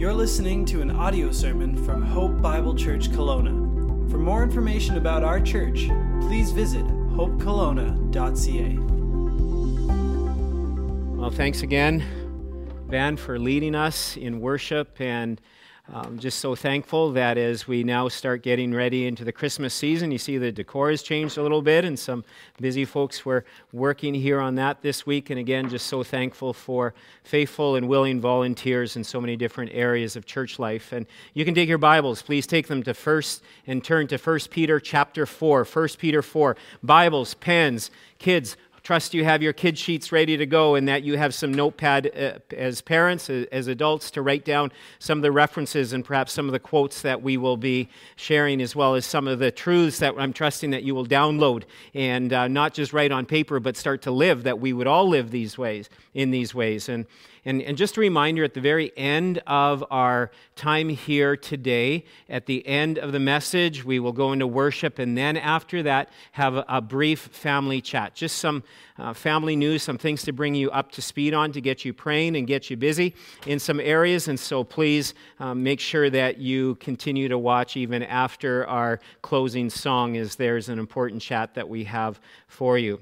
You're listening to an audio sermon from Hope Bible Church Kelowna. For more information about our church, please visit hopekelowna.ca. Well, thanks again, Ben, for leading us in worship and um, just so thankful that as we now start getting ready into the Christmas season, you see the decor has changed a little bit, and some busy folks were working here on that this week. And again, just so thankful for faithful and willing volunteers in so many different areas of church life. And you can take your Bibles, please take them to first and turn to 1 Peter chapter 4. 1 Peter 4. Bibles, pens, kids, trust you have your kid sheets ready to go and that you have some notepad uh, as parents, as adults, to write down some of the references and perhaps some of the quotes that we will be sharing, as well as some of the truths that I'm trusting that you will download and uh, not just write on paper, but start to live, that we would all live these ways, in these ways. And and, and just a reminder at the very end of our time here today, at the end of the message, we will go into worship, and then after that, have a, a brief family chat. Just some uh, family news, some things to bring you up to speed on to get you praying and get you busy in some areas. And so please um, make sure that you continue to watch even after our closing song, as there's an important chat that we have for you.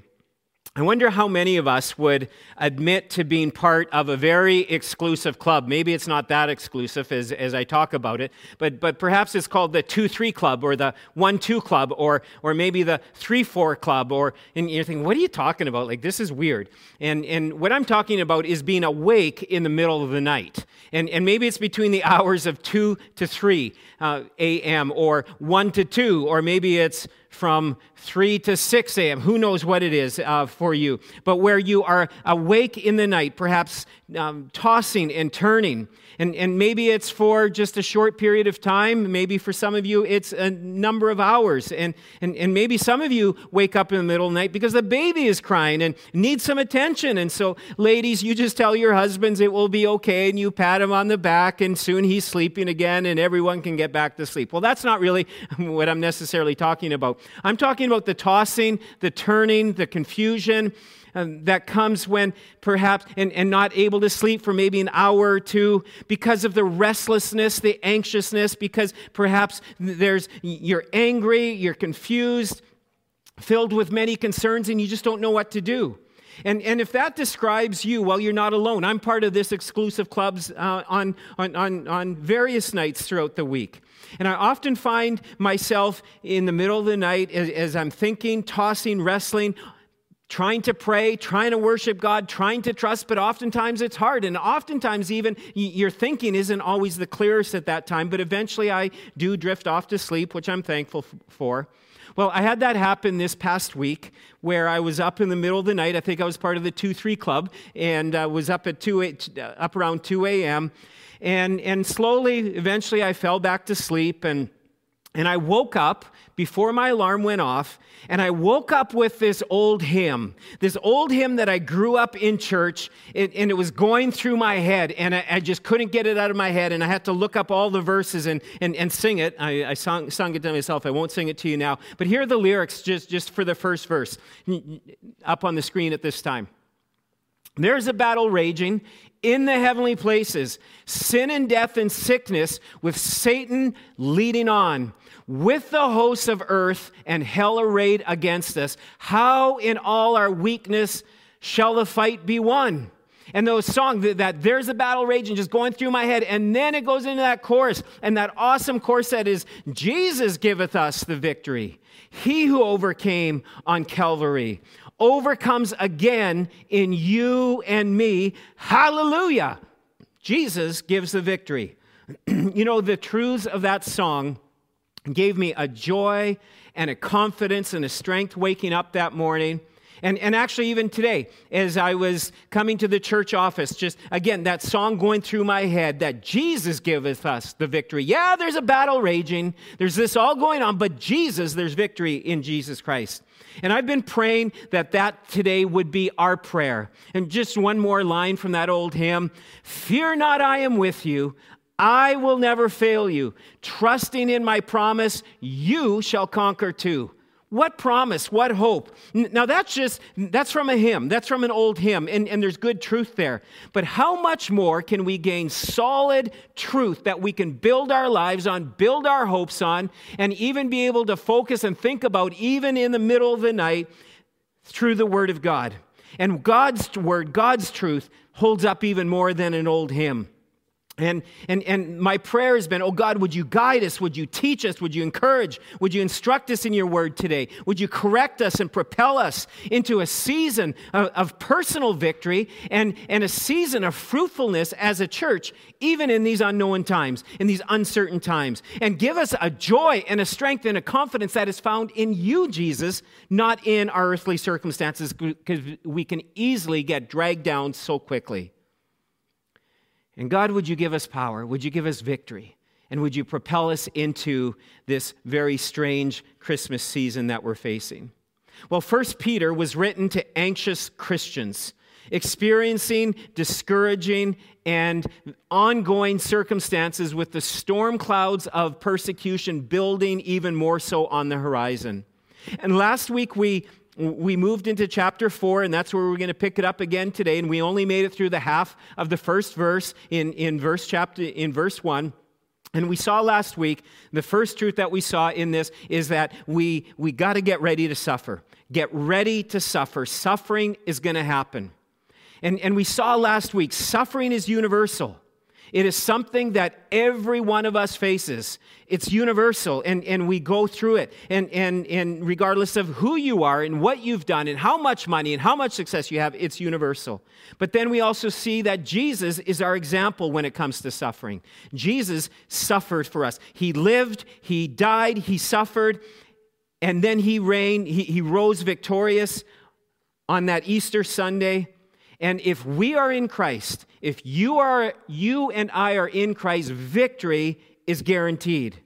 I wonder how many of us would admit to being part of a very exclusive club. Maybe it's not that exclusive as, as I talk about it, but, but perhaps it's called the 2 3 club or the 1 2 club or, or maybe the 3 4 club. Or, and you're thinking, what are you talking about? Like, this is weird. And, and what I'm talking about is being awake in the middle of the night. And, and maybe it's between the hours of 2 to 3 uh, a.m. or 1 to 2, or maybe it's from 3 to 6 a.m. Who knows what it is uh, for you? But where you are awake in the night, perhaps um, tossing and turning. And, and maybe it's for just a short period of time. Maybe for some of you, it's a number of hours. And, and, and maybe some of you wake up in the middle of the night because the baby is crying and needs some attention. And so, ladies, you just tell your husbands it will be okay, and you pat him on the back, and soon he's sleeping again, and everyone can get back to sleep. Well, that's not really what I'm necessarily talking about. I'm talking about the tossing, the turning, the confusion um, that comes when perhaps, and, and not able to sleep for maybe an hour or two because of the restlessness, the anxiousness, because perhaps there's, you're angry, you're confused, filled with many concerns, and you just don't know what to do. And, and if that describes you, well, you're not alone. I'm part of this exclusive clubs uh, on, on, on, on various nights throughout the week. And I often find myself in the middle of the night as, as I'm thinking, tossing, wrestling, trying to pray, trying to worship God, trying to trust, but oftentimes it's hard. And oftentimes, even your thinking isn't always the clearest at that time, but eventually I do drift off to sleep, which I'm thankful for. Well, I had that happen this past week where I was up in the middle of the night. I think I was part of the 2 3 club and uh, was up, at 2, up around 2 a.m. And, and slowly, eventually, I fell back to sleep and and I woke up before my alarm went off, and I woke up with this old hymn, this old hymn that I grew up in church, and, and it was going through my head, and I, I, just couldn't get it out of my head, and I had to look up all the verses and, and, and sing it. I, I sung, sung it to myself. I won't sing it to you now, but here are the lyrics just, just for the first verse up on the screen at this time. There's a battle raging in the heavenly places, sin and death and sickness, with Satan leading on, with the hosts of earth and hell arrayed against us. How in all our weakness shall the fight be won? And those songs that, that, there's a battle raging just going through my head. And then it goes into that chorus, and that awesome chorus that is Jesus giveth us the victory. He who overcame on Calvary overcomes again in you and me. Hallelujah! Jesus gives the victory. you know, the truths of that song gave me a joy and a confidence and a strength waking up that morning. And, and actually, even today, as I was coming to the church office, just again, that song going through my head that Jesus giveth us the victory. Yeah, there's a battle raging, there's this all going on, but Jesus, there's victory in Jesus Christ. And I've been praying that that today would be our prayer. And just one more line from that old hymn Fear not, I am with you. I will never fail you. Trusting in my promise, you shall conquer too. What promise? What hope? Now that's just, that's from a hymn. That's from an old hymn, and, and there's good truth there. But how much more can we gain solid truth that we can build our lives on, build our hopes on, and even be able to focus and think about even in the middle of the night through the Word of God? And God's Word, God's truth, holds up even more than an old hymn. And, and, and my prayer has been, oh God, would you guide us? Would you teach us? Would you encourage? Would you instruct us in your word today? Would you correct us and propel us into a season of, of personal victory and, and a season of fruitfulness as a church, even in these unknown times, in these uncertain times? And give us a joy and a strength and a confidence that is found in you, Jesus, not in our earthly circumstances, because we can easily get dragged down so quickly. And God, would you give us power? Would you give us victory? And would you propel us into this very strange Christmas season that we're facing? Well, First Peter was written to anxious Christians experiencing discouraging and ongoing circumstances with the storm clouds of persecution building even more so on the horizon. And last week we we moved into chapter 4, and that's where we're going to pick it up again today. And we only made it through the half of the first verse in, in verse chapter in verse 1. And we saw last week, the first truth that we saw in this is that we, we got to get ready to suffer. Get ready to suffer. Suffering is going to happen. And, and we saw last week, suffering is universal. It is something that every one of us faces. It's universal, and, and we go through it. And, and, and regardless of who you are and what you've done and how much money and how much success you have, it's universal. But then we also see that Jesus is our example when it comes to suffering. Jesus suffered for us. He lived, He died, He suffered, and then He reigned, He, he rose victorious on that Easter Sunday. And if we are in Christ, if you are you and I are in Christ, victory is guaranteed.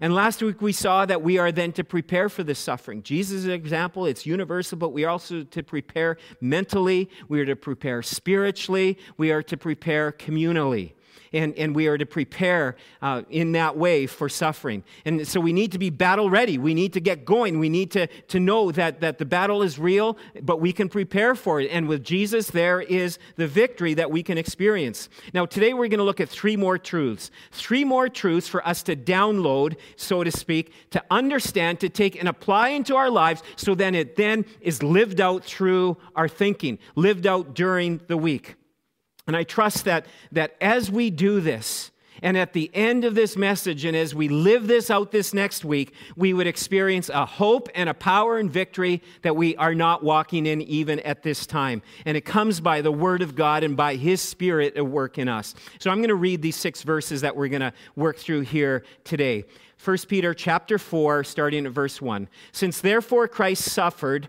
And last week we saw that we are then to prepare for this suffering. Jesus example, it's universal, but we are also to prepare mentally, we are to prepare spiritually, we are to prepare communally and, and we are to prepare uh, in that way for suffering. And so we need to be battle ready. We need to get going. We need to, to know that, that the battle is real, but we can prepare for it. And with Jesus, there is the victory that we can experience. Now, today we're going to look at three more truths. Three more truths for us to download, so to speak, to understand, to take and apply into our lives so then it then is lived out through our thinking, lived out during the week. And I trust that, that as we do this, and at the end of this message, and as we live this out this next week, we would experience a hope and a power and victory that we are not walking in even at this time. And it comes by the Word of God and by His Spirit at work in us. So I'm going to read these six verses that we're going to work through here today. 1 Peter chapter 4, starting at verse 1. Since therefore Christ suffered,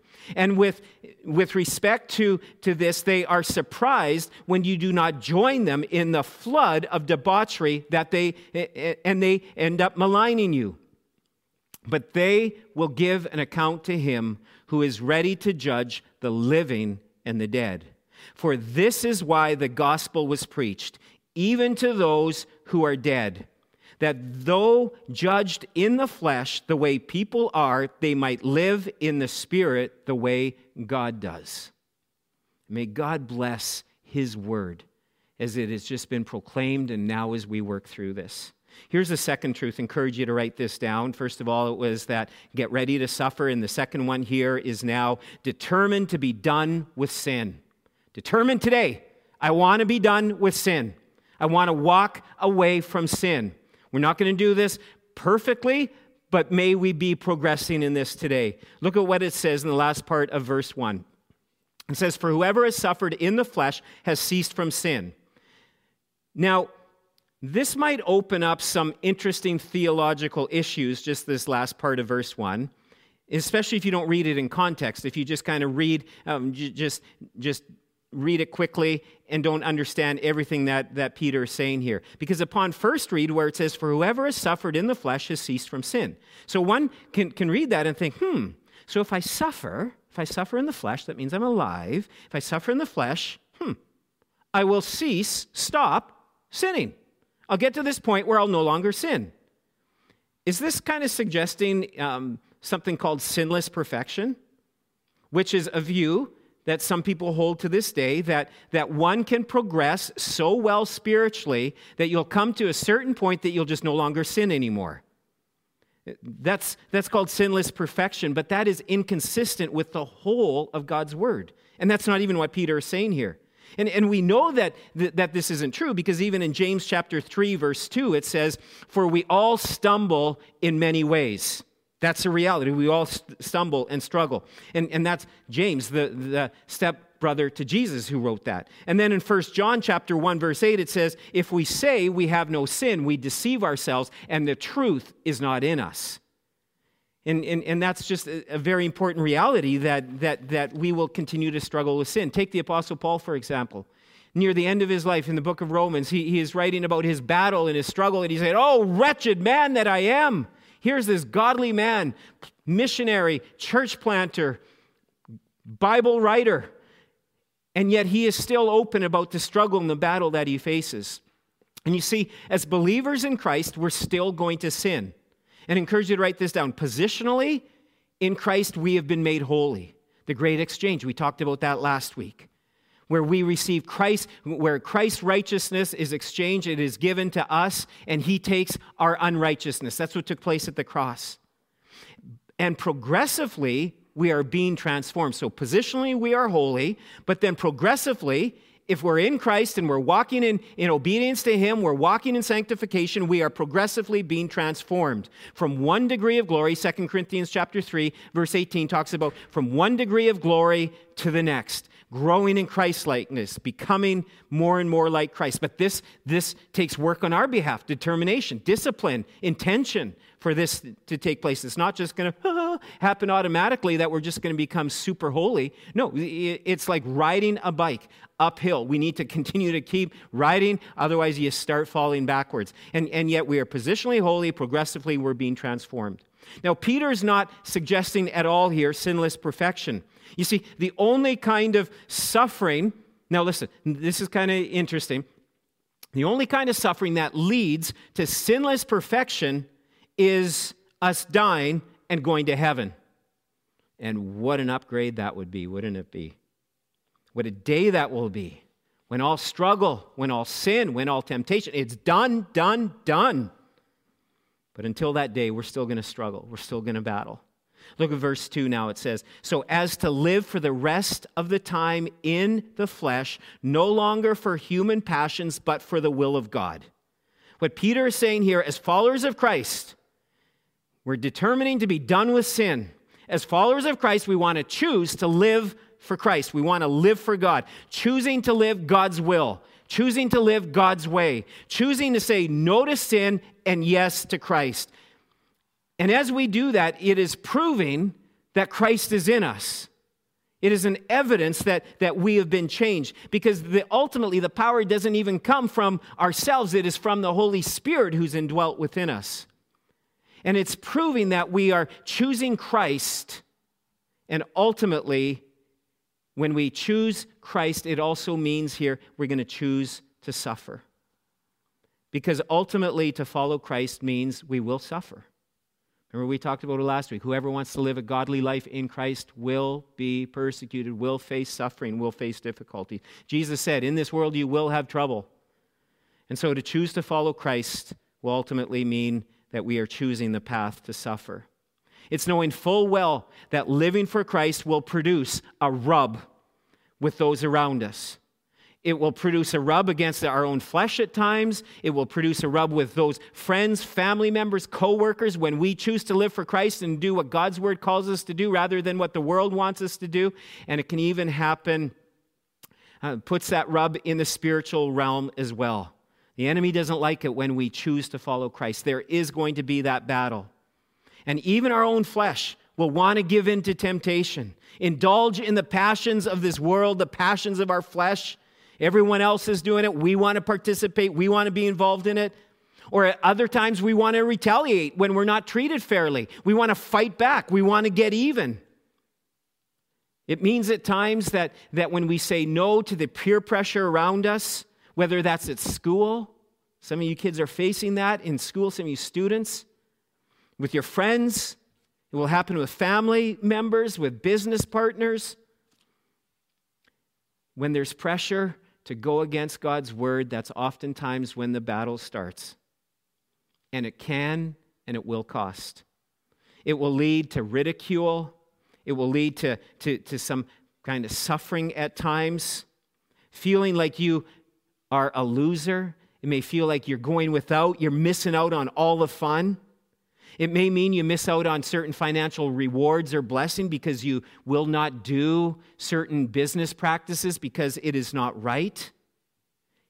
And with, with respect to, to this, they are surprised when you do not join them in the flood of debauchery that they, eh, eh, and they end up maligning you. But they will give an account to him who is ready to judge the living and the dead. For this is why the gospel was preached, even to those who are dead that though judged in the flesh the way people are, they might live in the spirit the way God does. May God bless his word as it has just been proclaimed and now as we work through this. Here's the second truth. Encourage you to write this down. First of all, it was that get ready to suffer. And the second one here is now determined to be done with sin. Determined today, I want to be done with sin. I want to walk away from sin. We're not going to do this perfectly, but may we be progressing in this today. Look at what it says in the last part of verse 1. It says, For whoever has suffered in the flesh has ceased from sin. Now, this might open up some interesting theological issues, just this last part of verse 1. especially if you don't read it in context. If you just kind of read, um, just, just read it quickly and don't understand everything that, that Peter is saying here. Because upon first read, where it says, For whoever has suffered in the flesh has ceased from sin. So one can, can read that and think, hmm, so if I suffer, if I suffer in the flesh, that means I'm alive. If I suffer in the flesh, hmm, I will cease, stop sinning. I'll get to this point where I'll no longer sin. Is this kind of suggesting um, something called sinless perfection, which is a view that some people hold to this day that, that one can progress so well spiritually that you'll come to a certain point that you'll just no longer sin anymore. That's, that's called sinless perfection, but that is inconsistent with the whole of God's word. And that's not even what Peter is saying here. And, and we know that, th- that this isn't true because even in James chapter 3, verse 2, it says, For we all stumble in many ways. That's a reality. We all st- stumble and struggle. And, and that's James, the, the stepbrother to Jesus, who wrote that. And then in 1 John chapter 1, verse 8, it says, If we say we have no sin, we deceive ourselves, and the truth is not in us. And, and, and that's just a, a very important reality that, that, that we will continue to struggle with sin. Take the Apostle Paul, for example near the end of his life in the book of Romans, he, he is writing about his battle and his struggle, and he said, Oh, wretched man that I am! Here's this godly man, missionary, church planter, Bible writer, and yet he is still open about the struggle and the battle that he faces. And you see, as believers in Christ, we're still going to sin. And I encourage you to write this down. Positionally, in Christ, we have been made holy. The great exchange. We talked about that last week where we receive Christ, where Christ's righteousness is exchanged, it is given to us, and he takes our unrighteousness. That's what took place at the cross. And progressively, we are being transformed. So, positionally, we are holy, but then progressively, if we're in Christ and we're walking in, in obedience to Him, we're walking in sanctification, we are progressively being transformed from one degree of glory. 2 Corinthians chapter 3, verse 18 talks about from one degree of glory to the next growing in Christ likeness, becoming more and more like Christ. But this, this takes work on our behalf determination, discipline, intention for this to take place. It's not just going to happen automatically that we're just going to become super holy. No, it's like riding a bike uphill. We need to continue to keep riding, otherwise, you start falling backwards. And, and yet, we are positionally holy, progressively, we're being transformed. Now, Peter's not suggesting at all here sinless perfection. You see, the only kind of suffering, now listen, this is kind of interesting. The only kind of suffering that leads to sinless perfection is us dying and going to heaven. And what an upgrade that would be, wouldn't it be? What a day that will be. When all struggle, when all sin, when all temptation, it's done, done, done. But until that day, we're still going to struggle. We're still going to battle. Look at verse 2 now. It says, So as to live for the rest of the time in the flesh, no longer for human passions, but for the will of God. What Peter is saying here, as followers of Christ, we're determining to be done with sin. As followers of Christ, we want to choose to live for Christ. We want to live for God, choosing to live God's will, choosing to live God's way, choosing to say no to sin and yes to Christ. And as we do that, it is proving that Christ is in us. It is an evidence that, that we have been changed because the, ultimately the power doesn't even come from ourselves, it is from the Holy Spirit who's indwelt within us. And it's proving that we are choosing Christ. And ultimately, when we choose Christ, it also means here we're going to choose to suffer. Because ultimately, to follow Christ means we will suffer. Remember, we talked about it last week. Whoever wants to live a godly life in Christ will be persecuted, will face suffering, will face difficulty. Jesus said, In this world you will have trouble. And so to choose to follow Christ will ultimately mean that we are choosing the path to suffer. It's knowing full well that living for Christ will produce a rub with those around us. It will produce a rub against our own flesh at times. It will produce a rub with those friends, family members, co workers when we choose to live for Christ and do what God's word calls us to do rather than what the world wants us to do. And it can even happen, uh, puts that rub in the spiritual realm as well. The enemy doesn't like it when we choose to follow Christ. There is going to be that battle. And even our own flesh will want to give in to temptation, indulge in the passions of this world, the passions of our flesh. Everyone else is doing it. We want to participate, we want to be involved in it. Or at other times, we want to retaliate when we're not treated fairly. We want to fight back, we want to get even. It means at times that, that when we say no to the peer pressure around us, whether that's at school, some of you kids are facing that in school, some of you students, with your friends, it will happen with family members, with business partners. When there's pressure to go against God's word, that's oftentimes when the battle starts. And it can and it will cost. It will lead to ridicule, it will lead to, to, to some kind of suffering at times, feeling like you are a loser. It may feel like you're going without, you're missing out on all the fun. It may mean you miss out on certain financial rewards or blessing because you will not do certain business practices because it is not right.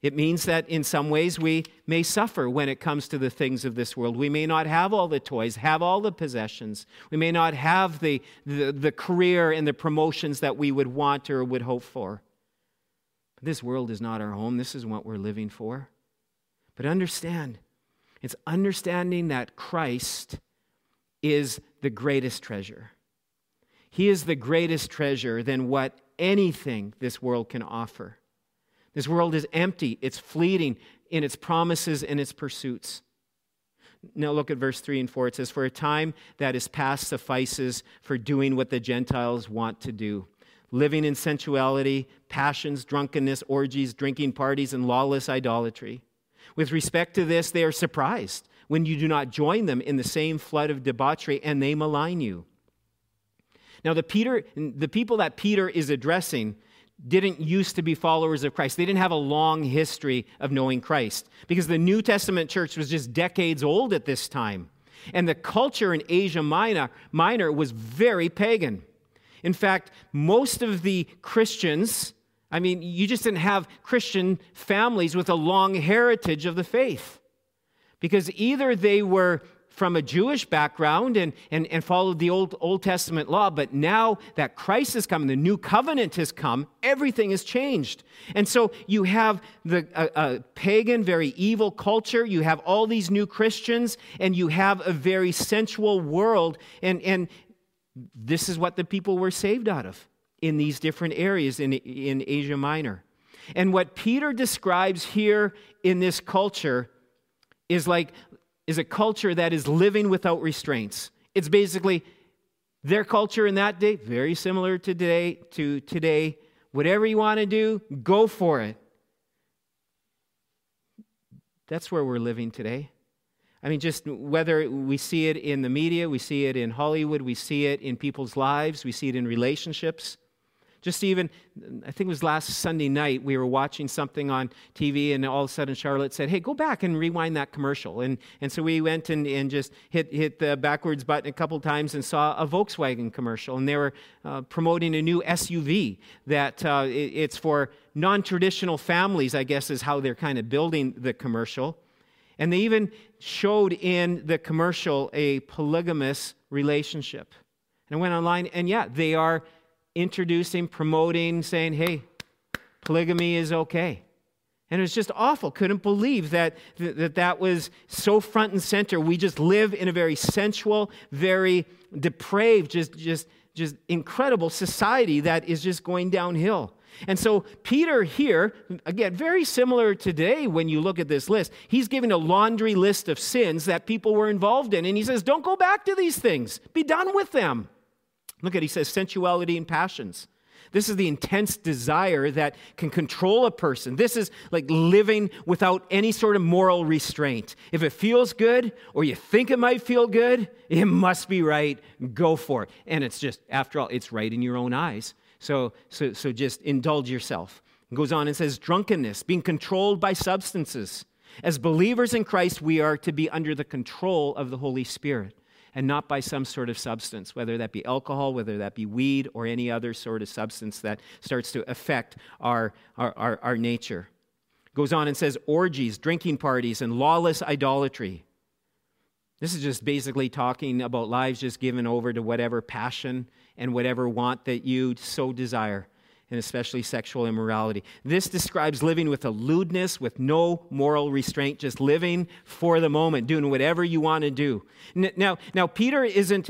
It means that in some ways we may suffer when it comes to the things of this world. We may not have all the toys, have all the possessions. We may not have the, the, the career and the promotions that we would want or would hope for. But this world is not our home. This is what we're living for. But understand, it's understanding that Christ is the greatest treasure. He is the greatest treasure than what anything this world can offer. This world is empty, it's fleeting in its promises and its pursuits. Now look at verse 3 and 4. It says, For a time that is past suffices for doing what the Gentiles want to do living in sensuality, passions, drunkenness, orgies, drinking parties, and lawless idolatry. With respect to this, they are surprised when you do not join them in the same flood of debauchery and they malign you. Now, the, Peter, the people that Peter is addressing didn't used to be followers of Christ. They didn't have a long history of knowing Christ because the New Testament church was just decades old at this time. And the culture in Asia Minor, Minor was very pagan. In fact, most of the Christians, I mean, you just didn't have Christian families with a long heritage of the faith because either they were from a Jewish background and, and, and followed the Old, Old Testament law, but now that Christ has come, the new covenant has come, everything has changed. And so you have the, a, a pagan, very evil culture, you have all these new Christians, and you have a very sensual world. And, and this is what the people were saved out of in these different areas in, in Asia Minor. And what Peter describes here in this culture is like is a culture that is living without restraints. It's basically their culture in that day, very similar to today, to today. Whatever you want to do, go for it. That's where we're living today. I mean, just whether we see it in the media, we see it in Hollywood, we see it in people's lives, we see it in relationships. Just even, I think it was last Sunday night, we were watching something on TV, and all of a sudden Charlotte said, Hey, go back and rewind that commercial. And, and so we went and, and just hit, hit the backwards button a couple times and saw a Volkswagen commercial. And they were uh, promoting a new SUV that uh, it, it's for non traditional families, I guess, is how they're kind of building the commercial. And they even showed in the commercial a polygamous relationship. And I went online, and yeah, they are introducing, promoting, saying, hey, polygamy is okay. And it was just awful. Couldn't believe that, that that was so front and center. We just live in a very sensual, very depraved, just, just, just incredible society that is just going downhill. And so, Peter here, again, very similar today when you look at this list, he's giving a laundry list of sins that people were involved in. And he says, Don't go back to these things, be done with them. Look at, he says, sensuality and passions. This is the intense desire that can control a person. This is like living without any sort of moral restraint. If it feels good or you think it might feel good, it must be right. Go for it. And it's just, after all, it's right in your own eyes. So, so, so just indulge yourself. Goes on and says, drunkenness, being controlled by substances. As believers in Christ, we are to be under the control of the Holy Spirit and not by some sort of substance, whether that be alcohol, whether that be weed, or any other sort of substance that starts to affect our, our, our, our nature. Goes on and says orgies, drinking parties, and lawless idolatry. This is just basically talking about lives just given over to whatever passion and whatever want that you so desire, and especially sexual immorality. This describes living with a lewdness, with no moral restraint, just living for the moment, doing whatever you want to do. Now, now Peter isn't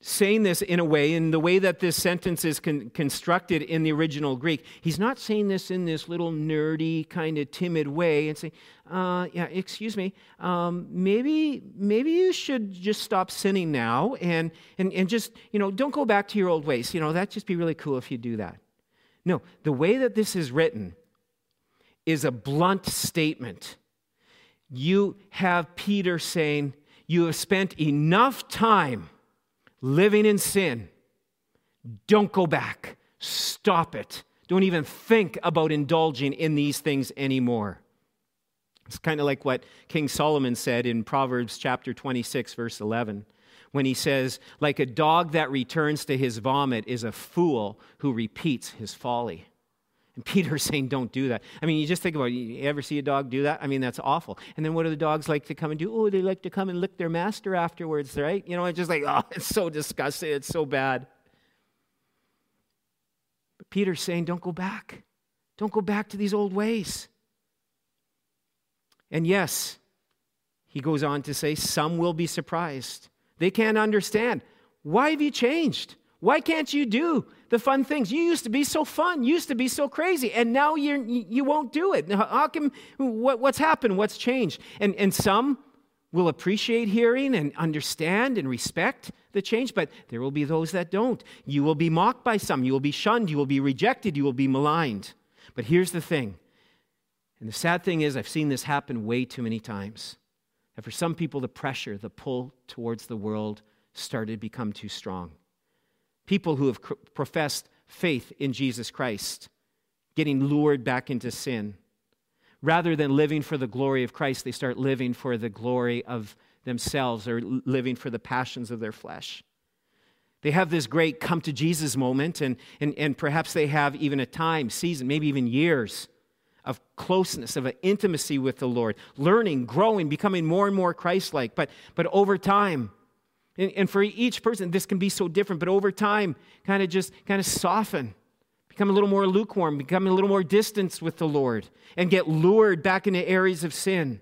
saying this in a way, in the way that this sentence is con- constructed in the original Greek, he's not saying this in this little nerdy, kind of timid way and saying, uh, yeah, excuse me, um, maybe, maybe you should just stop sinning now and, and, and just, you know, don't go back to your old ways. You know, that'd just be really cool if you do that. No, the way that this is written is a blunt statement. You have Peter saying, You have spent enough time living in sin, don't go back. Stop it. Don't even think about indulging in these things anymore. It's kind of like what King Solomon said in Proverbs chapter 26, verse 11, when he says, Like a dog that returns to his vomit is a fool who repeats his folly. And Peter's saying, don't do that. I mean, you just think about it. You ever see a dog do that? I mean, that's awful. And then what do the dogs like to come and do? Oh, they like to come and lick their master afterwards, right? You know, it's just like, oh, it's so disgusting. It's so bad. But Peter's saying, don't go back. Don't go back to these old ways. And yes, he goes on to say, some will be surprised. They can't understand. Why have you changed? Why can't you do the fun things? You used to be so fun, you used to be so crazy, and now you're, you won't do it. How come, what, what's happened? What's changed? And, and some will appreciate hearing and understand and respect the change, but there will be those that don't. You will be mocked by some, you will be shunned, you will be rejected, you will be maligned. But here's the thing, and the sad thing is, I've seen this happen way too many times. That for some people, the pressure, the pull towards the world started to become too strong people who have professed faith in Jesus Christ getting lured back into sin. Rather than living for the glory of Christ, they start living for the glory of themselves or living for the passions of their flesh. They have this great come to Jesus moment, and, and, and perhaps they have even a time, season, maybe even years of closeness, of an intimacy with the Lord, learning, growing, becoming more and more Christ like. But, but over time, and, and for each person, this can be so different, but over time, kind of just kind of soften, become a little more lukewarm, become a little more distance with the Lord, and get lured back into areas of sin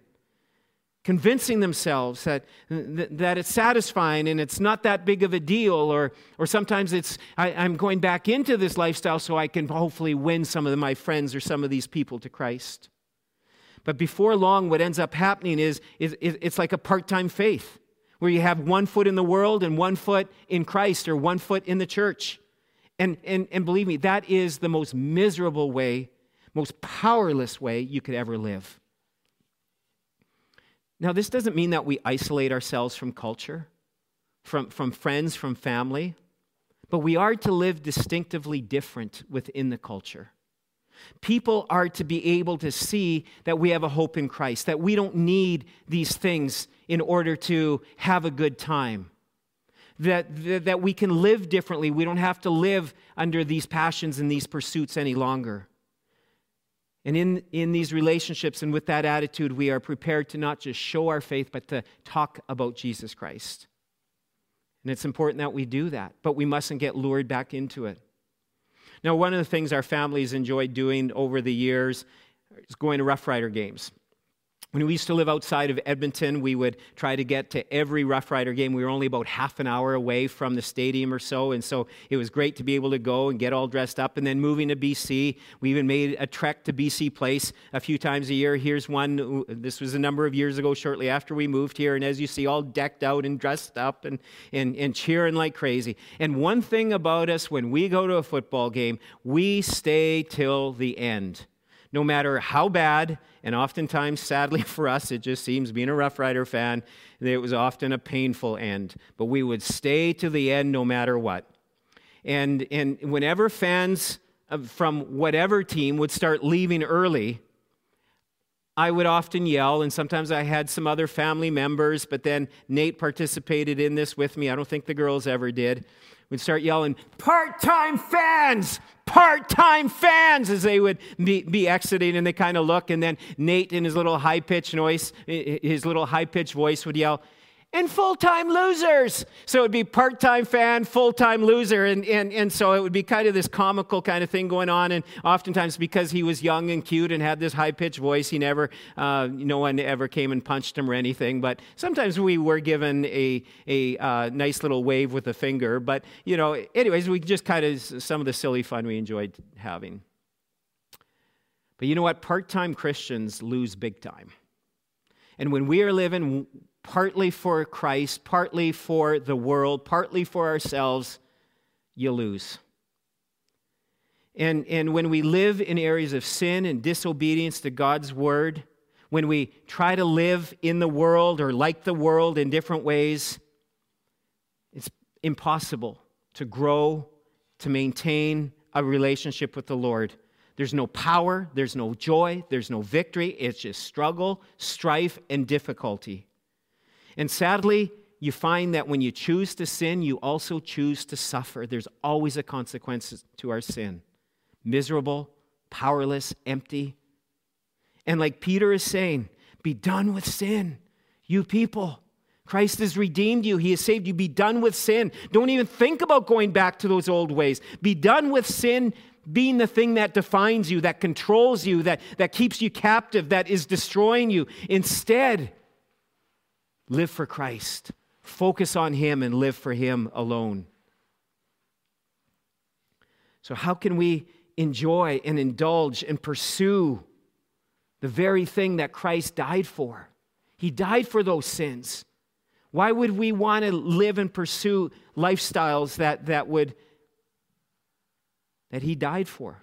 convincing themselves that, that it's satisfying and it's not that big of a deal, or, or sometimes it's, I, am going back into this lifestyle so I can hopefully win some of my friends or some of these people to Christ. But before long, what ends up happening is, is, is it's like a part time faith where you have one foot in the world and one foot in Christ or one foot in the church. And, and, and believe me, that is the most miserable way, most powerless way you could ever live. Now, this doesn't mean that we isolate ourselves from culture, from, from friends, from family, but we are to live distinctively different within the culture. People are to be able to see that we have a hope in Christ, that we don't need these things in order to have a good time. That, that, we can live differently. We don't have to live under these passions and these pursuits any longer. And in, in these relationships and with that attitude, we are prepared to not just show our faith, but to talk about Jesus Christ. And it's important that we do that, but we mustn't get lured back into it. Now, one of the things our families enjoyed doing over the years is going to Roughrider games. When we used to live outside of Edmonton, we would try to get to every Roughrider game. We were only about half an hour away from the stadium or so, and so it was great to be able to go and get all dressed up. And then moving to BC, we even made a trek to BC Place a few times a year. Here's one, this was a number of years ago, shortly after we moved here, and as you see, all decked out and dressed up and, and, and cheering like crazy. And one thing about us, when we go to a football game, we stay till the end no matter how bad, and oftentimes, sadly for us, it just seems, being a Roughrider fan, it was often a painful end. But we would stay to the end no matter what. And, and whenever fans from whatever team would start leaving early, I would often yell, and sometimes I had some other family members, but then Nate participated in this with me. I don't think the girls ever did. We'd start yelling, part time fans, part time fans, as they would be, be exiting, and they kind of look, and then Nate, in his little high pitched voice, his little high pitched voice, would yell, and full time losers. So it would be part time fan, full time loser. And, and, and so it would be kind of this comical kind of thing going on. And oftentimes, because he was young and cute and had this high pitched voice, he never, uh, no one ever came and punched him or anything. But sometimes we were given a, a uh, nice little wave with a finger. But, you know, anyways, we just kind of, some of the silly fun we enjoyed having. But you know what? Part time Christians lose big time. And when we are living partly for Christ, partly for the world, partly for ourselves, you lose. And, and when we live in areas of sin and disobedience to God's word, when we try to live in the world or like the world in different ways, it's impossible to grow, to maintain a relationship with the Lord. There's no power, there's no joy, there's no victory. It's just struggle, strife, and difficulty. And sadly, you find that when you choose to sin, you also choose to suffer. There's always a consequence to our sin miserable, powerless, empty. And like Peter is saying, be done with sin, you people. Christ has redeemed you. He has saved you. Be done with sin. Don't even think about going back to those old ways. Be done with sin being the thing that defines you, that controls you, that, that keeps you captive, that is destroying you. Instead, Live for Christ. Focus on Him and live for Him alone. So, how can we enjoy and indulge and pursue the very thing that Christ died for? He died for those sins. Why would we want to live and pursue lifestyles that, that would that he died for?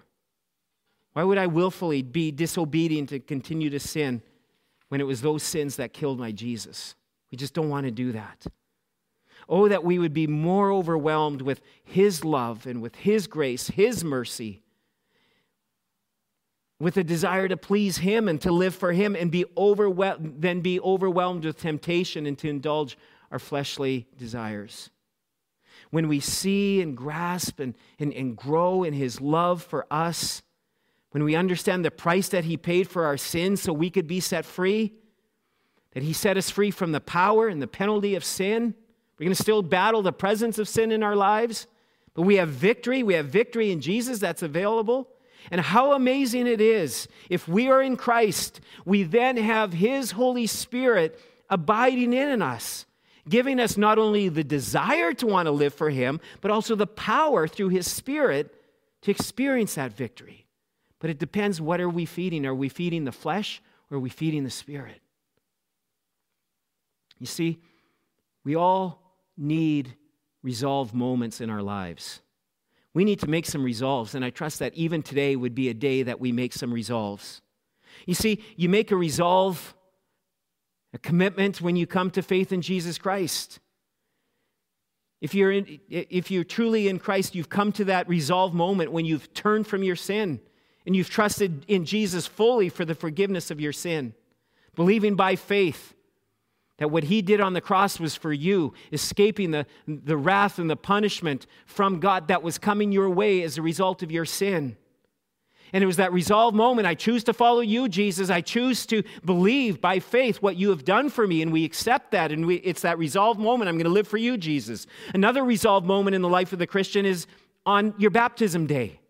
Why would I willfully be disobedient to continue to sin when it was those sins that killed my Jesus? We just don't want to do that. Oh, that we would be more overwhelmed with His love and with His grace, His mercy, with a desire to please Him and to live for Him, and be overwhelmed, then be overwhelmed with temptation and to indulge our fleshly desires. When we see and grasp and, and, and grow in His love for us, when we understand the price that He paid for our sins so we could be set free, that He set us free from the power and the penalty of sin. We're going to still battle the presence of sin in our lives, but we have victory. We have victory in Jesus that's available. And how amazing it is if we are in Christ, we then have His Holy Spirit abiding in us, giving us not only the desire to want to live for Him, but also the power through His Spirit to experience that victory. But it depends what are we feeding? Are we feeding the flesh or are we feeding the Spirit? You see, we all need resolve moments in our lives. We need to make some resolves, and I trust that even today would be a day that we make some resolves. You see, you make a resolve, a commitment when you come to faith in Jesus Christ. If you're, in, if you're truly in Christ, you've come to that resolve moment when you've turned from your sin and you've trusted in Jesus fully for the forgiveness of your sin, believing by faith that what he did on the cross was for you, escaping the, the wrath and the punishment from God that was coming your way as a result of your sin. And it was that resolve moment. I choose to follow you, Jesus. I choose to believe by faith what you have done for me. And we accept that. And we, it's that resolve moment. I'm going to live for you, Jesus. Another resolve moment in the life of the Christian is on your baptism day.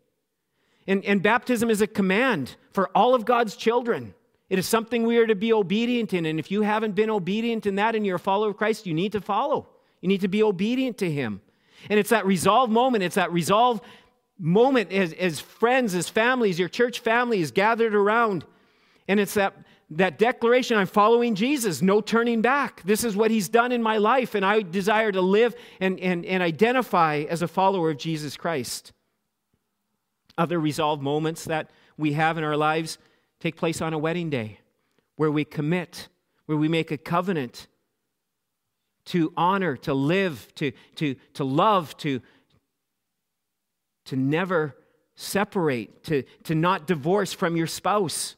And, and baptism is a command for all of God's children. It is something we are to be obedient in. And if you haven't been obedient in that and you're a follower of Christ, you need to follow. You need to be obedient to Him. And it's that resolve moment, it's that resolve moment as, as friends, as families, your church family is gathered around. And it's that, that declaration I'm following Jesus, no turning back. This is what He's done in my life, and I desire to live and, and, and identify as a follower of Jesus Christ. Other resolve moments that we have in our lives take place on a wedding day where we commit, where we make a covenant to honor, to live, to, to, to love, to, to never separate, to, to not divorce from your spouse.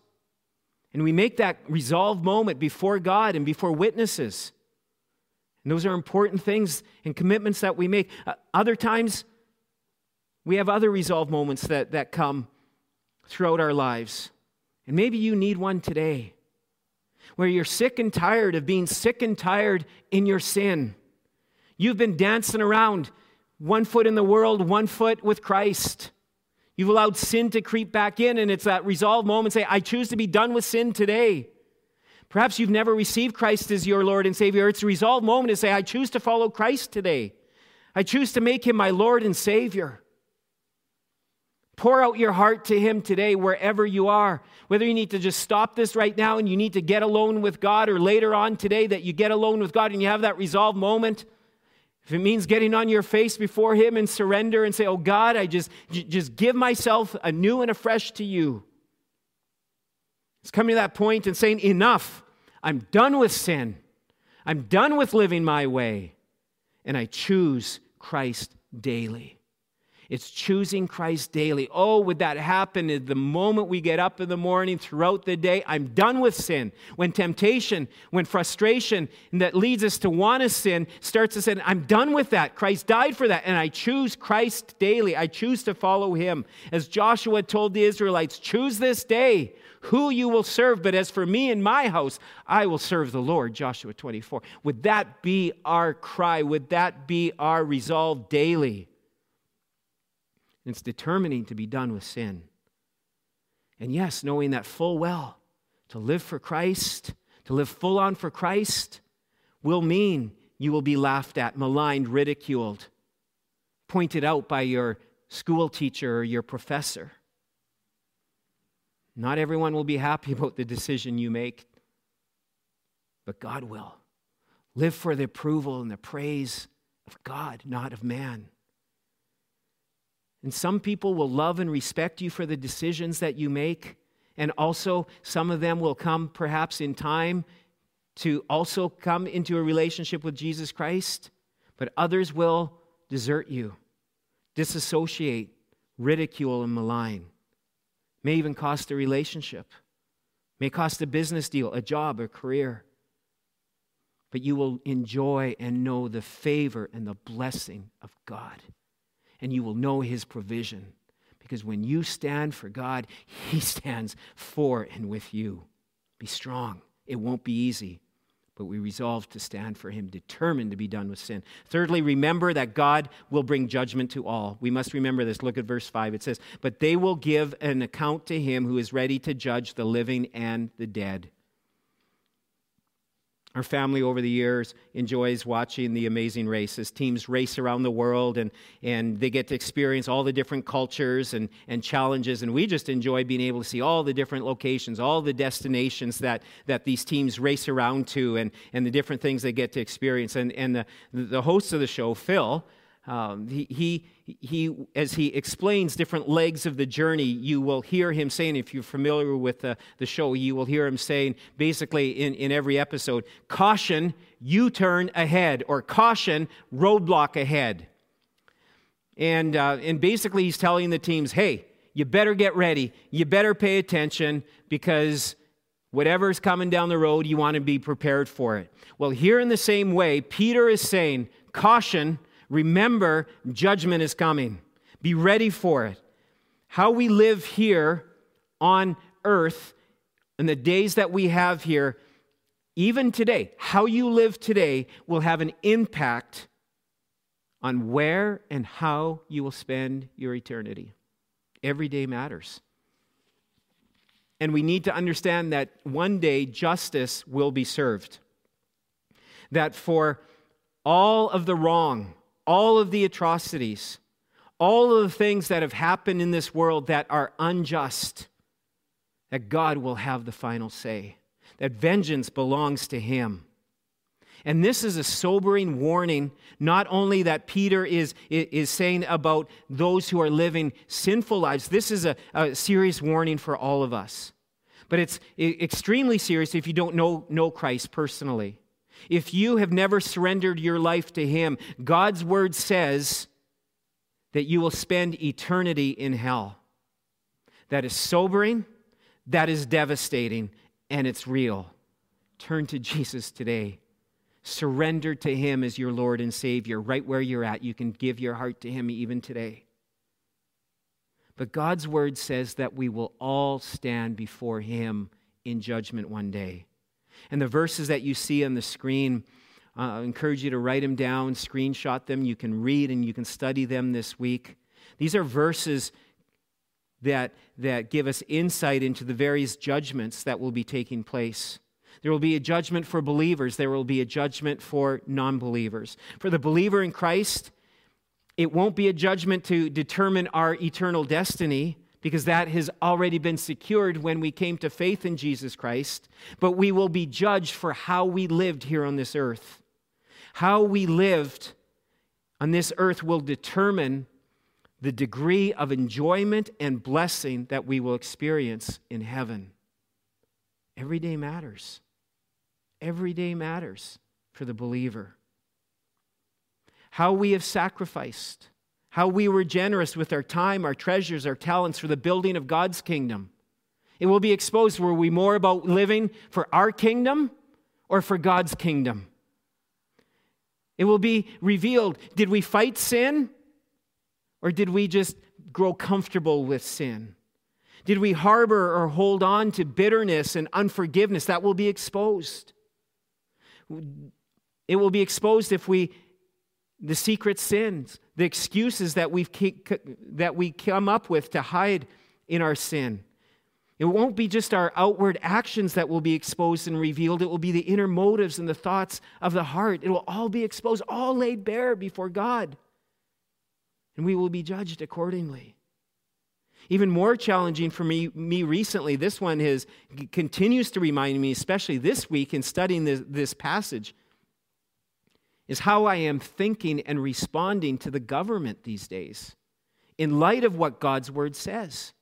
And we make that resolve moment before God and before witnesses. And those are important things and commitments that we make. Uh, other times, we have other resolve moments that, that come throughout our lives. And maybe you need one today. where you're sick and tired of being sick and tired in your sin. You've been dancing around one foot in the world, one foot with Christ. You've allowed sin to creep back in, and it's that resolve moment say, I choose to be done with sin today. Perhaps you've never received Christ as your Lord and Savior. It's a resolve moment to say, I choose to follow Christ today. I choose to make him my Lord and Savior. Pour out your heart to him today, wherever you are. Whether you need to just stop this right now and you need to get alone with God, or later on today that you get alone with God and you have that resolve moment. If it means getting on your face before him and surrender and say, Oh God, I just, just give myself anew and afresh to you. It's coming to that point and saying, Enough. I'm done with sin. I'm done with living my way. And I choose Christ daily. It's choosing Christ daily. Oh, would that happen the moment we get up in the morning throughout the day? I'm done with sin. When temptation, when frustration that leads us to want to sin starts to say, I'm done with that. Christ died for that. And I choose Christ daily. I choose to follow him. As Joshua told the Israelites, choose this day who you will serve. But as for me and my house, I will serve the Lord. Joshua 24. Would that be our cry? Would that be our resolve daily? It's determining to be done with sin. And yes, knowing that full well, to live for Christ, to live full on for Christ, will mean you will be laughed at, maligned, ridiculed, pointed out by your school teacher or your professor. Not everyone will be happy about the decision you make, but God will. Live for the approval and the praise of God, not of man. And some people will love and respect you for the decisions that you make. And also, some of them will come perhaps in time to also come into a relationship with Jesus Christ. But others will desert you, disassociate, ridicule, and malign. May even cost a relationship, may cost a business deal, a job, a career. But you will enjoy and know the favor and the blessing of God and you will know his provision. Because when you stand for God, he stands for and with you. Be strong. It won't be easy, but we resolve to stand for him, determined to be done with sin. Thirdly, remember that God will bring judgment to all. We must remember this. Look at verse 5. It says, But they will give an account to him who is ready to judge the living and the dead. Our family over the years enjoys watching the amazing race as teams race around the world and, and they get to experience all the different cultures and, and challenges. And we just enjoy being able to see all the different locations, all the destinations that, that these teams race around to, and, and the different things they get to experience. And, and the, the host of the show, Phil, um, he, he, he, as he explains different legs of the journey, you will hear him saying, if you're familiar with the, the show, you will hear him saying basically in, in every episode, caution, U turn ahead, or caution, roadblock ahead. And, uh, and basically, he's telling the teams, hey, you better get ready. You better pay attention because whatever's coming down the road, you want to be prepared for it. Well, here in the same way, Peter is saying, caution, Remember, judgment is coming. Be ready for it. How we live here on earth in the days that we have here, even today, how you live today will have an impact on where and how you will spend your eternity. Every day matters. And we need to understand that one day justice will be served. That for all of the wrong, all of the atrocities, all of the things that have happened in this world that are unjust, that God will have the final say, that vengeance belongs to Him. And this is a sobering warning, not only that Peter is, is saying about those who are living sinful lives, this is a, a serious warning for all of us. But it's extremely serious if you don't know, know Christ personally. If you have never surrendered your life to Him, God's word says that you will spend eternity in hell. That is sobering, that is devastating, and it's real. Turn to Jesus today. Surrender to Him as your Lord and Savior. Right where you're at, you can give your heart to Him even today. But God's word says that we will all stand before Him in judgment one day. And the verses that you see on the screen, uh, I encourage you to write them down, screenshot them. You can read and you can study them this week. These are verses that, that give us insight into the various judgments that will be taking place. There will be a judgment for believers, there will be a judgment for non believers. For the believer in Christ, it won't be a judgment to determine our eternal destiny because that has already been secured when we came to faith in Jesus Christ, but we will be judged for how we lived here on this earth. How we lived on this earth will determine the degree of enjoyment and blessing that we will experience in heaven. Every day matters. Every day matters for the believer. How we have sacrificed, how we were generous with our time, our treasures, our talents for the building of God's kingdom. It will be exposed. Were we more about living for our kingdom or for God's kingdom? It will be revealed. Did we fight sin or did we just grow comfortable with sin? Did we harbor or hold on to bitterness and unforgiveness? That will be exposed. It will be exposed if we, the secret sins, the excuses that, we've, that we come up with to hide in our sin. It won't be just our outward actions that will be exposed and revealed. It will be the inner motives and the thoughts of the heart. It will all be exposed, all laid bare before God and we will be judged accordingly. Even more challenging for me, me recently, this one has, continues to remind me, especially this week in studying this, this passage, is how I am thinking and responding to the government these days in light of what God's word says.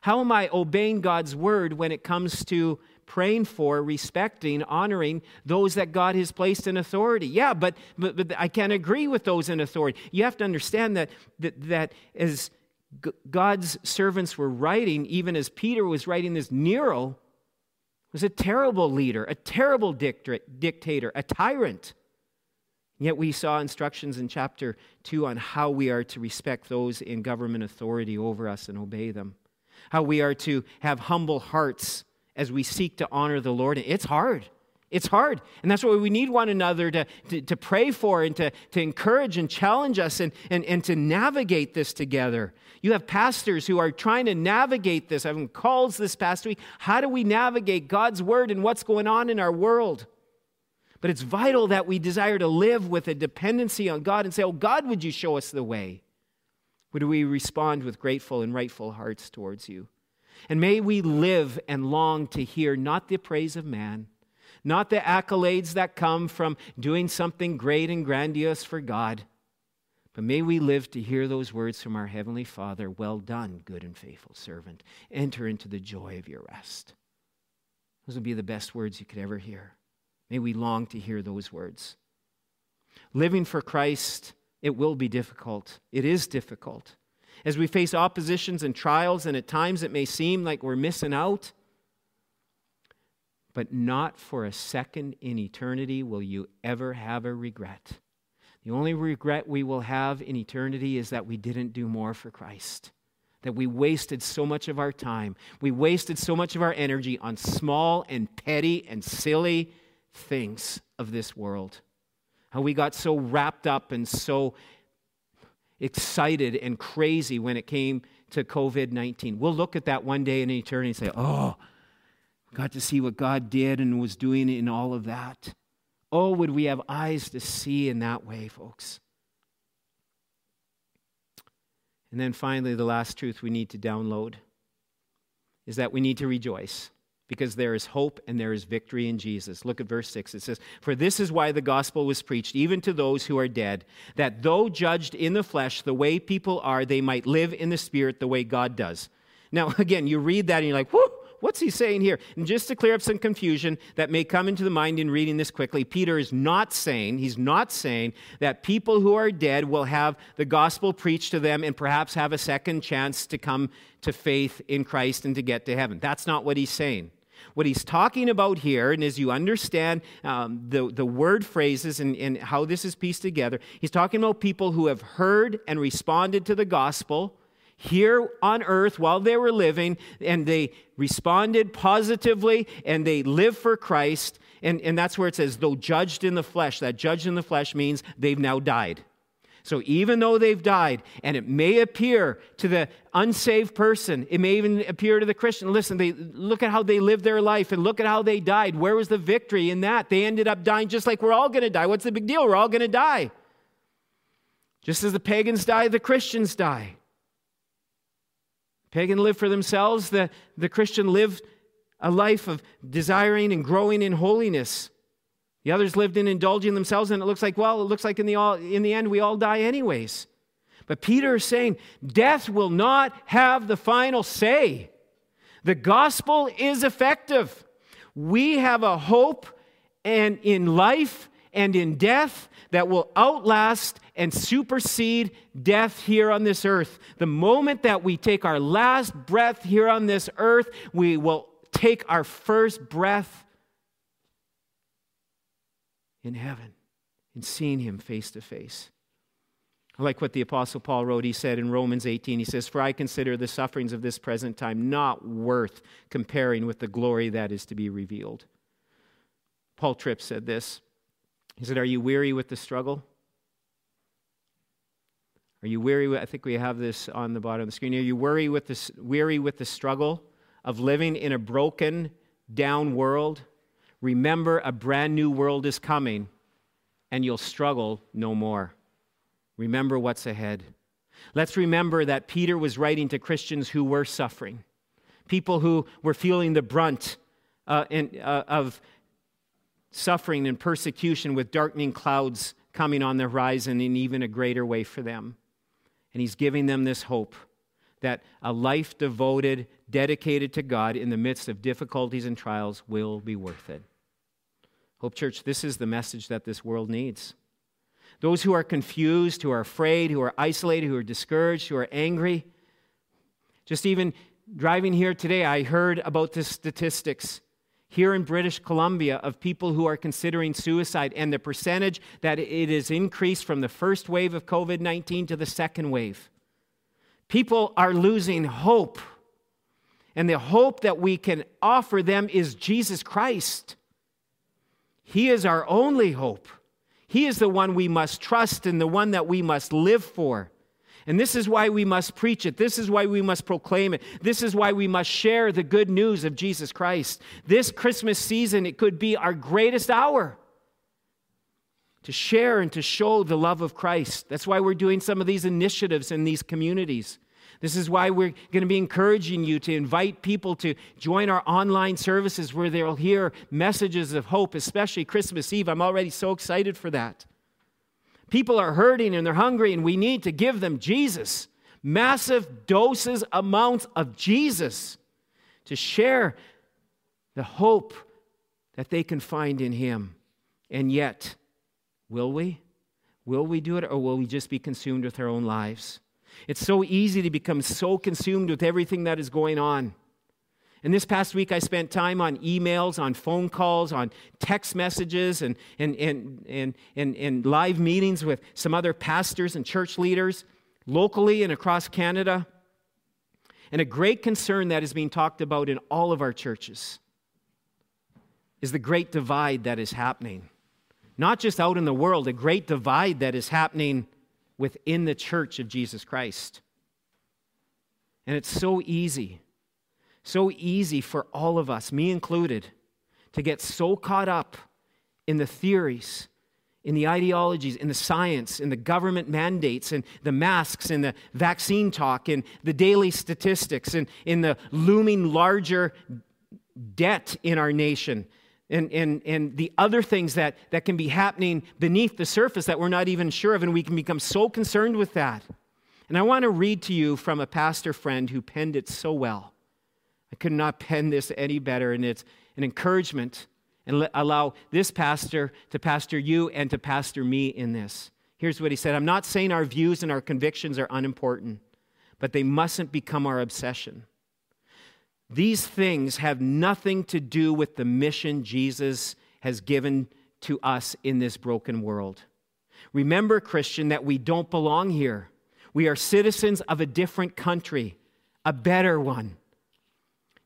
How am I obeying God's word when it comes to praying for, respecting, honoring those that God has placed in authority. Yeah, but, but, but I can't agree with those in authority. You have to understand that, that, that as God's servants were writing, even as Peter was writing this, Nero was a terrible leader, a terrible dictator, a tyrant. Yet we saw instructions in chapter 2 on how we are to respect those in government authority over us and obey them. How we are to have humble hearts as we seek to honor the Lord. It's hard. It's hard. And that's why we need one another to, to, to, pray for and to, to encourage and challenge us and, and, and to navigate this together. You have pastors who are trying to navigate this. I've calls this past week. How do we navigate God's word and what's going on in our world? But it's vital that we desire to live with a dependency on God and say, Oh, God, would you show us the way? Would we respond with grateful and rightful hearts towards you? And may we live and long to hear not the praise of man, not the accolades that come from doing something great and grandiose for God, but may we live to hear those words from our Heavenly Father Well done, good and faithful servant. Enter into the joy of your rest. Those would be the best words you could ever hear. May we long to hear those words. Living for Christ, it will be difficult. It is difficult as we face oppositions and trials, and at times it may seem like we're missing out. But not for a second in eternity will you ever have a regret. The only regret we will have in eternity is that we didn't do more for Christ, that we wasted so much of our time, we wasted so much of our energy on small and petty and silly things of this world. How we got so wrapped up and so excited and crazy when it came to COVID 19. We'll look at that one day in eternity and say, oh, got to see what God did and was doing in all of that. Oh, would we have eyes to see in that way, folks? And then finally, the last truth we need to download is that we need to rejoice because there is hope and there is victory in Jesus. Look at verse 6. It says, For this is why the gospel was preached, even to those who are dead, that though judged in the flesh the way people are, they might live in the spirit the way God does. Now, again, you read that and you're like, whoo, what's he saying here? And just to clear up some confusion that may come into the mind in reading this quickly, Peter is not saying, he's not saying that people who are dead will have the gospel preached to them and perhaps have a second chance to come to faith in Christ and to get to heaven. That's not what he's saying. What he's talking about here, and as you understand um, the, the word phrases and, and how this is pieced together, he's talking about people who have heard and responded to the gospel. here on earth while they were living, and they responded positively and they lived for Christ. And, and that's where it says, though judged in the flesh. That judged in the flesh means they've now died. So even though they've died, and it may appear to the unsaved person, it may even appear to the Christian, listen, they look at how they lived their life and look at how they died. Where was the victory in that? They ended up dying just like we're all going to die. What's the big deal? We're all going to die. Just as the pagans die, the Christians die. Pagan lived for themselves, the, the Christian lived a life of desiring and growing in holiness. The others lived in indulging themselves, and it looks like, well, it looks like in the, all, in the end we all die anyways. But Peter is saying death will not have the final say. The gospel is effective. We have a hope and in life and in death that will outlast and supersede death here on this earth. The moment that we take our last breath here on this earth, we will take our first breath in heaven and seeing him face to face. I like what the Apostle Paul wrote. He said in Romans 18, he says, For I consider the sufferings of this present time not worth comparing with the glory that is to be revealed. Paul Tripp said this. He said, Are you weary with the struggle? Are you weary? I think we have this on the bottom of the screen. Are you weary with the, weary with the struggle of living in a broken down world? Remember, a brand new world is coming, and you'll struggle no more. Remember what's ahead. Let's remember that Peter was writing to Christians who were suffering, people who were feeling the brunt uh, uh, of suffering and persecution with darkening clouds coming on the horizon in even a greater way for them. And he's giving them this hope that a life devoted, dedicated to God in the midst of difficulties and trials will be worth it. Hope Church, this is the message that this world needs. Those who are confused, who are afraid, who are isolated, who are discouraged, who are angry. Just even driving here today, I heard about the statistics here in British Columbia of people who are considering suicide and the percentage that it is increased from the first wave of COVID 19 to the second wave. People are losing hope. And the hope that we can offer them is Jesus Christ. He is our only hope. He is the one we must trust and the one that we must live for. And this is why we must preach it. This is why we must proclaim it. This is why we must share the good news of Jesus Christ. This Christmas season, it could be our greatest hour to share and to show the love of Christ. That's why we're doing some of these initiatives in these communities. This is why we're going to be encouraging you to invite people to join our online services where they'll hear messages of hope, especially Christmas Eve. I'm already so excited for that. People are hurting and they're hungry, and we need to give them Jesus massive doses, amounts of Jesus to share the hope that they can find in Him. And yet, will we? Will we do it, or will we just be consumed with our own lives? It's so easy to become so consumed with everything that is going on. And this past week, I spent time on emails, on phone calls, on text messages, and, and, and, and, and, and live meetings with some other pastors and church leaders locally and across Canada. And a great concern that is being talked about in all of our churches is the great divide that is happening. Not just out in the world, a great divide that is happening within the church of Jesus Christ. And it's so easy so easy for all of us, me included, to get so caught up in the theories, in the ideologies, in the science, in the government mandates, and the masks, and the vaccine talk, and the daily statistics, and in the looming larger debt in our nation, and, and, and the other things that, that can be happening beneath the surface that we're not even sure of, and we can become so concerned with that. And I want to read to you from a pastor friend who penned it so well. I could not pen this any better, and it's an encouragement and allow this pastor to pastor you and to pastor me in this. Here's what he said I'm not saying our views and our convictions are unimportant, but they mustn't become our obsession. These things have nothing to do with the mission Jesus has given to us in this broken world. Remember, Christian, that we don't belong here. We are citizens of a different country, a better one.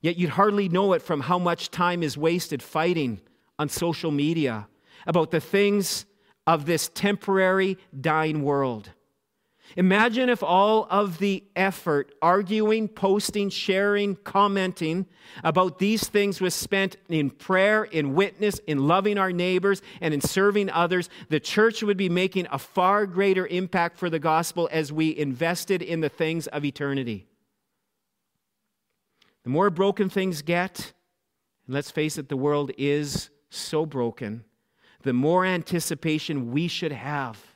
Yet you'd hardly know it from how much time is wasted fighting on social media about the things of this temporary, dying world. Imagine if all of the effort arguing, posting, sharing, commenting about these things was spent in prayer, in witness, in loving our neighbors, and in serving others. The church would be making a far greater impact for the gospel as we invested in the things of eternity. The more broken things get, and let's face it, the world is so broken, the more anticipation we should have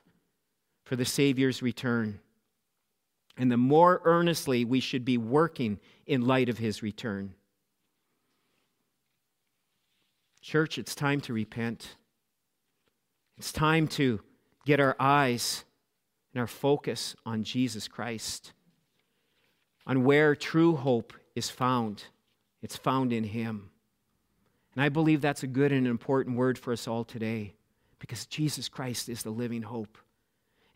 for the Savior's return. And the more earnestly we should be working in light of his return. Church, it's time to repent. It's time to get our eyes and our focus on Jesus Christ, on where true hope is found. It's found in Him. And I believe that's a good and important word for us all today because Jesus Christ is the living hope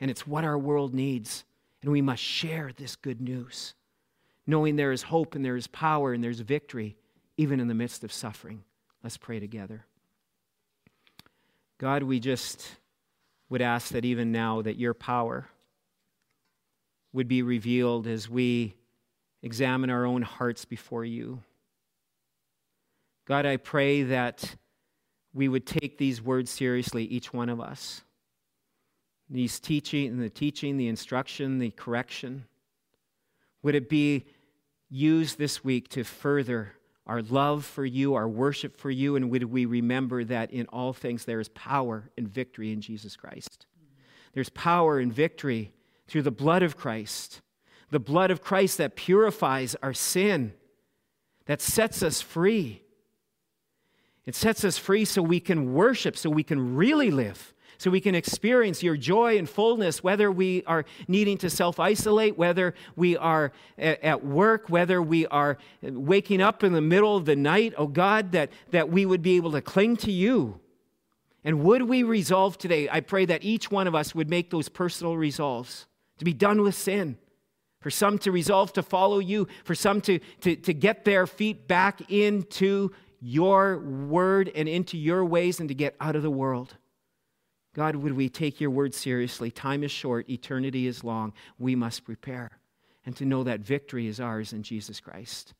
and it's what our world needs. And we must share this good news, knowing there is hope and there is power and there's victory, even in the midst of suffering. Let's pray together. God, we just would ask that even now that your power would be revealed as we examine our own hearts before you. God, I pray that we would take these words seriously, each one of us these teaching, the teaching, the instruction, the correction? Would it be used this week to further our love for you, our worship for you, and would we remember that in all things there is power and victory in Jesus Christ? There's power and victory through the blood of Christ, the blood of Christ that purifies our sin, that sets us free. It sets us free so we can worship, so we can really live so we can experience your joy and fullness, whether we are needing to self isolate, whether we are at work, whether we are waking up in the middle of the night. Oh God, that, that we would be able to cling to you. And would we resolve today? I pray that each one of us would make those personal resolves to be done with sin. For some to resolve to follow you, for some to, to, to get their feet back into your word and into your ways and to get out of the world. God, would we take your word seriously? Time is short, eternity is long. We must prepare and to know that victory is ours in Jesus Christ.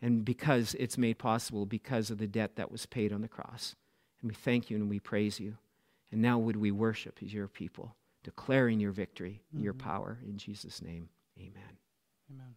And because it's made possible because of the debt that was paid on the cross. And we thank you and we praise you. And now would we worship as your people, declaring your victory, mm-hmm. your power. In Jesus' name, amen. Amen.